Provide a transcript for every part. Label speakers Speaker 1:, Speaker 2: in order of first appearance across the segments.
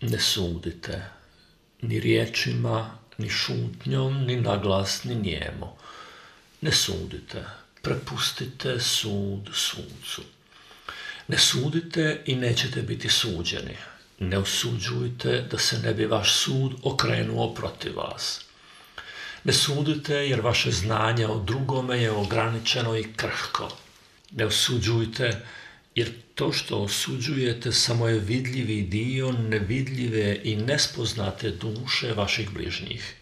Speaker 1: Ne sudite, ni riječima, ni šutnjom, ni naglas, ni nijemo. Ne sudite, prepustite sud suncu. Ne sudite i nećete biti suđeni. Ne osuđujte da se ne bi vaš sud okrenuo protiv vas. Ne sudite jer vaše znanje o drugome je ograničeno i krhko. Ne osuđujte jer to što osuđujete samo je vidljivi dio nevidljive i nespoznate duše vaših bližnjih.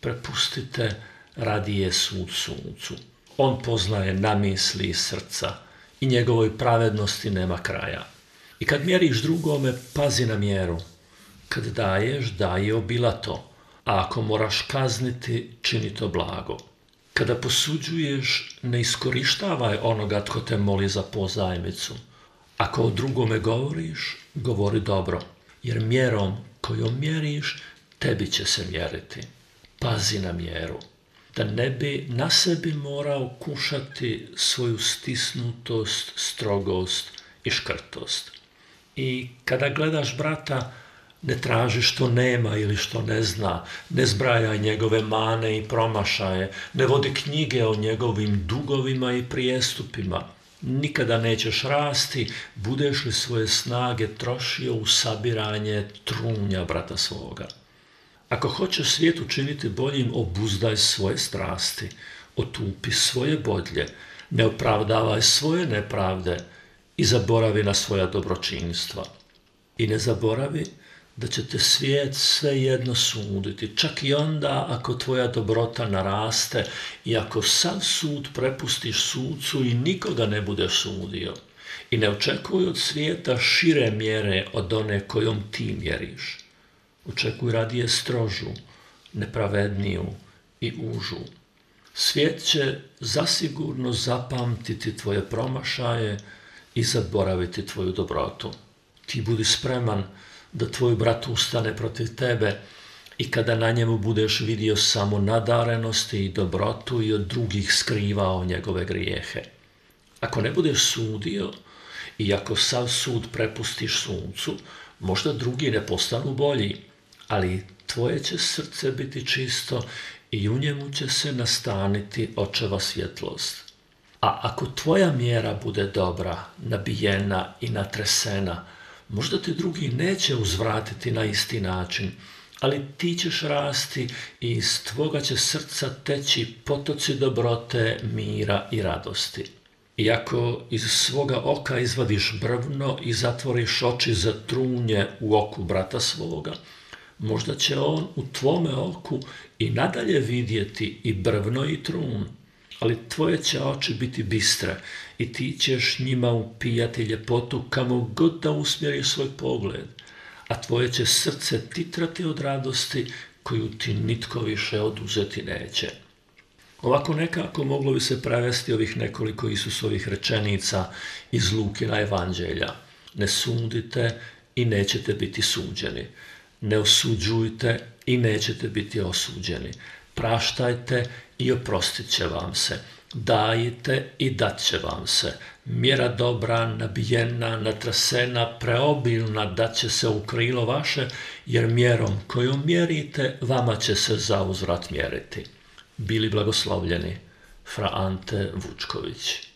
Speaker 1: Prepustite radije sud suncu. On poznaje namisli i srca i njegovoj pravednosti nema kraja. I kad mjeriš drugome, pazi na mjeru. Kad daješ, daj obilato, a ako moraš kazniti, čini to blago. Kada posuđuješ, ne iskorištavaj onoga tko te moli za pozajmicu. Ako o drugome govoriš, govori dobro, jer mjerom kojom mjeriš, tebi će se mjeriti. Pazi na mjeru, da ne bi na sebi morao kušati svoju stisnutost, strogost i škrtost. I kada gledaš brata, ne traži što nema ili što ne zna, ne zbrajaj njegove mane i promašaje, ne vodi knjige o njegovim dugovima i prijestupima. Nikada nećeš rasti, budeš li svoje snage trošio u sabiranje trunja brata svoga. Ako hoćeš svijet učiniti boljim, obuzdaj svoje strasti, otupi svoje bodlje, ne opravdavaj svoje nepravde i zaboravi na svoja dobročinstva. I ne zaboravi da će te svijet svejedno suditi, čak i onda ako tvoja dobrota naraste i ako sav sud prepustiš sucu i nikoga ne bude sudio. I ne očekuj od svijeta šire mjere od one kojom ti mjeriš. Očekuj radije strožu, nepravedniju i užu. Svijet će zasigurno zapamtiti tvoje promašaje i zaboraviti tvoju dobrotu. Ti budi spreman da tvoj brat ustane protiv tebe i kada na njemu budeš vidio samo nadarenosti i dobrotu i od drugih skrivao njegove grijehe. Ako ne budeš sudio i ako sav sud prepustiš suncu, možda drugi ne postanu bolji, ali tvoje će srce biti čisto i u njemu će se nastaniti očeva svjetlost. A ako tvoja mjera bude dobra, nabijena i natresena, Možda te drugi neće uzvratiti na isti način, ali ti ćeš rasti i iz tvoga će srca teći potoci dobrote, mira i radosti. Iako iz svoga oka izvadiš brvno i zatvoriš oči za trunje u oku brata svoga, možda će on u tvome oku i nadalje vidjeti i brvno i trun ali tvoje će oči biti bistre i ti ćeš njima upijati ljepotu kamo god da usmjeriš svoj pogled, a tvoje će srce titrati od radosti koju ti nitko više oduzeti neće. Ovako nekako moglo bi se prevesti ovih nekoliko Isusovih rečenica iz Lukina evanđelja. Ne sudite i nećete biti suđeni. Ne osuđujte i nećete biti osuđeni. Praštajte i oprostit će vam se. Dajte i dat će vam se. Mjera dobra, nabijena, natrasena, preobilna dat će se u krilo vaše, jer mjerom kojom mjerite, vama će se zauzvrat mjeriti. Bili blagoslovljeni. Fra Ante Vučković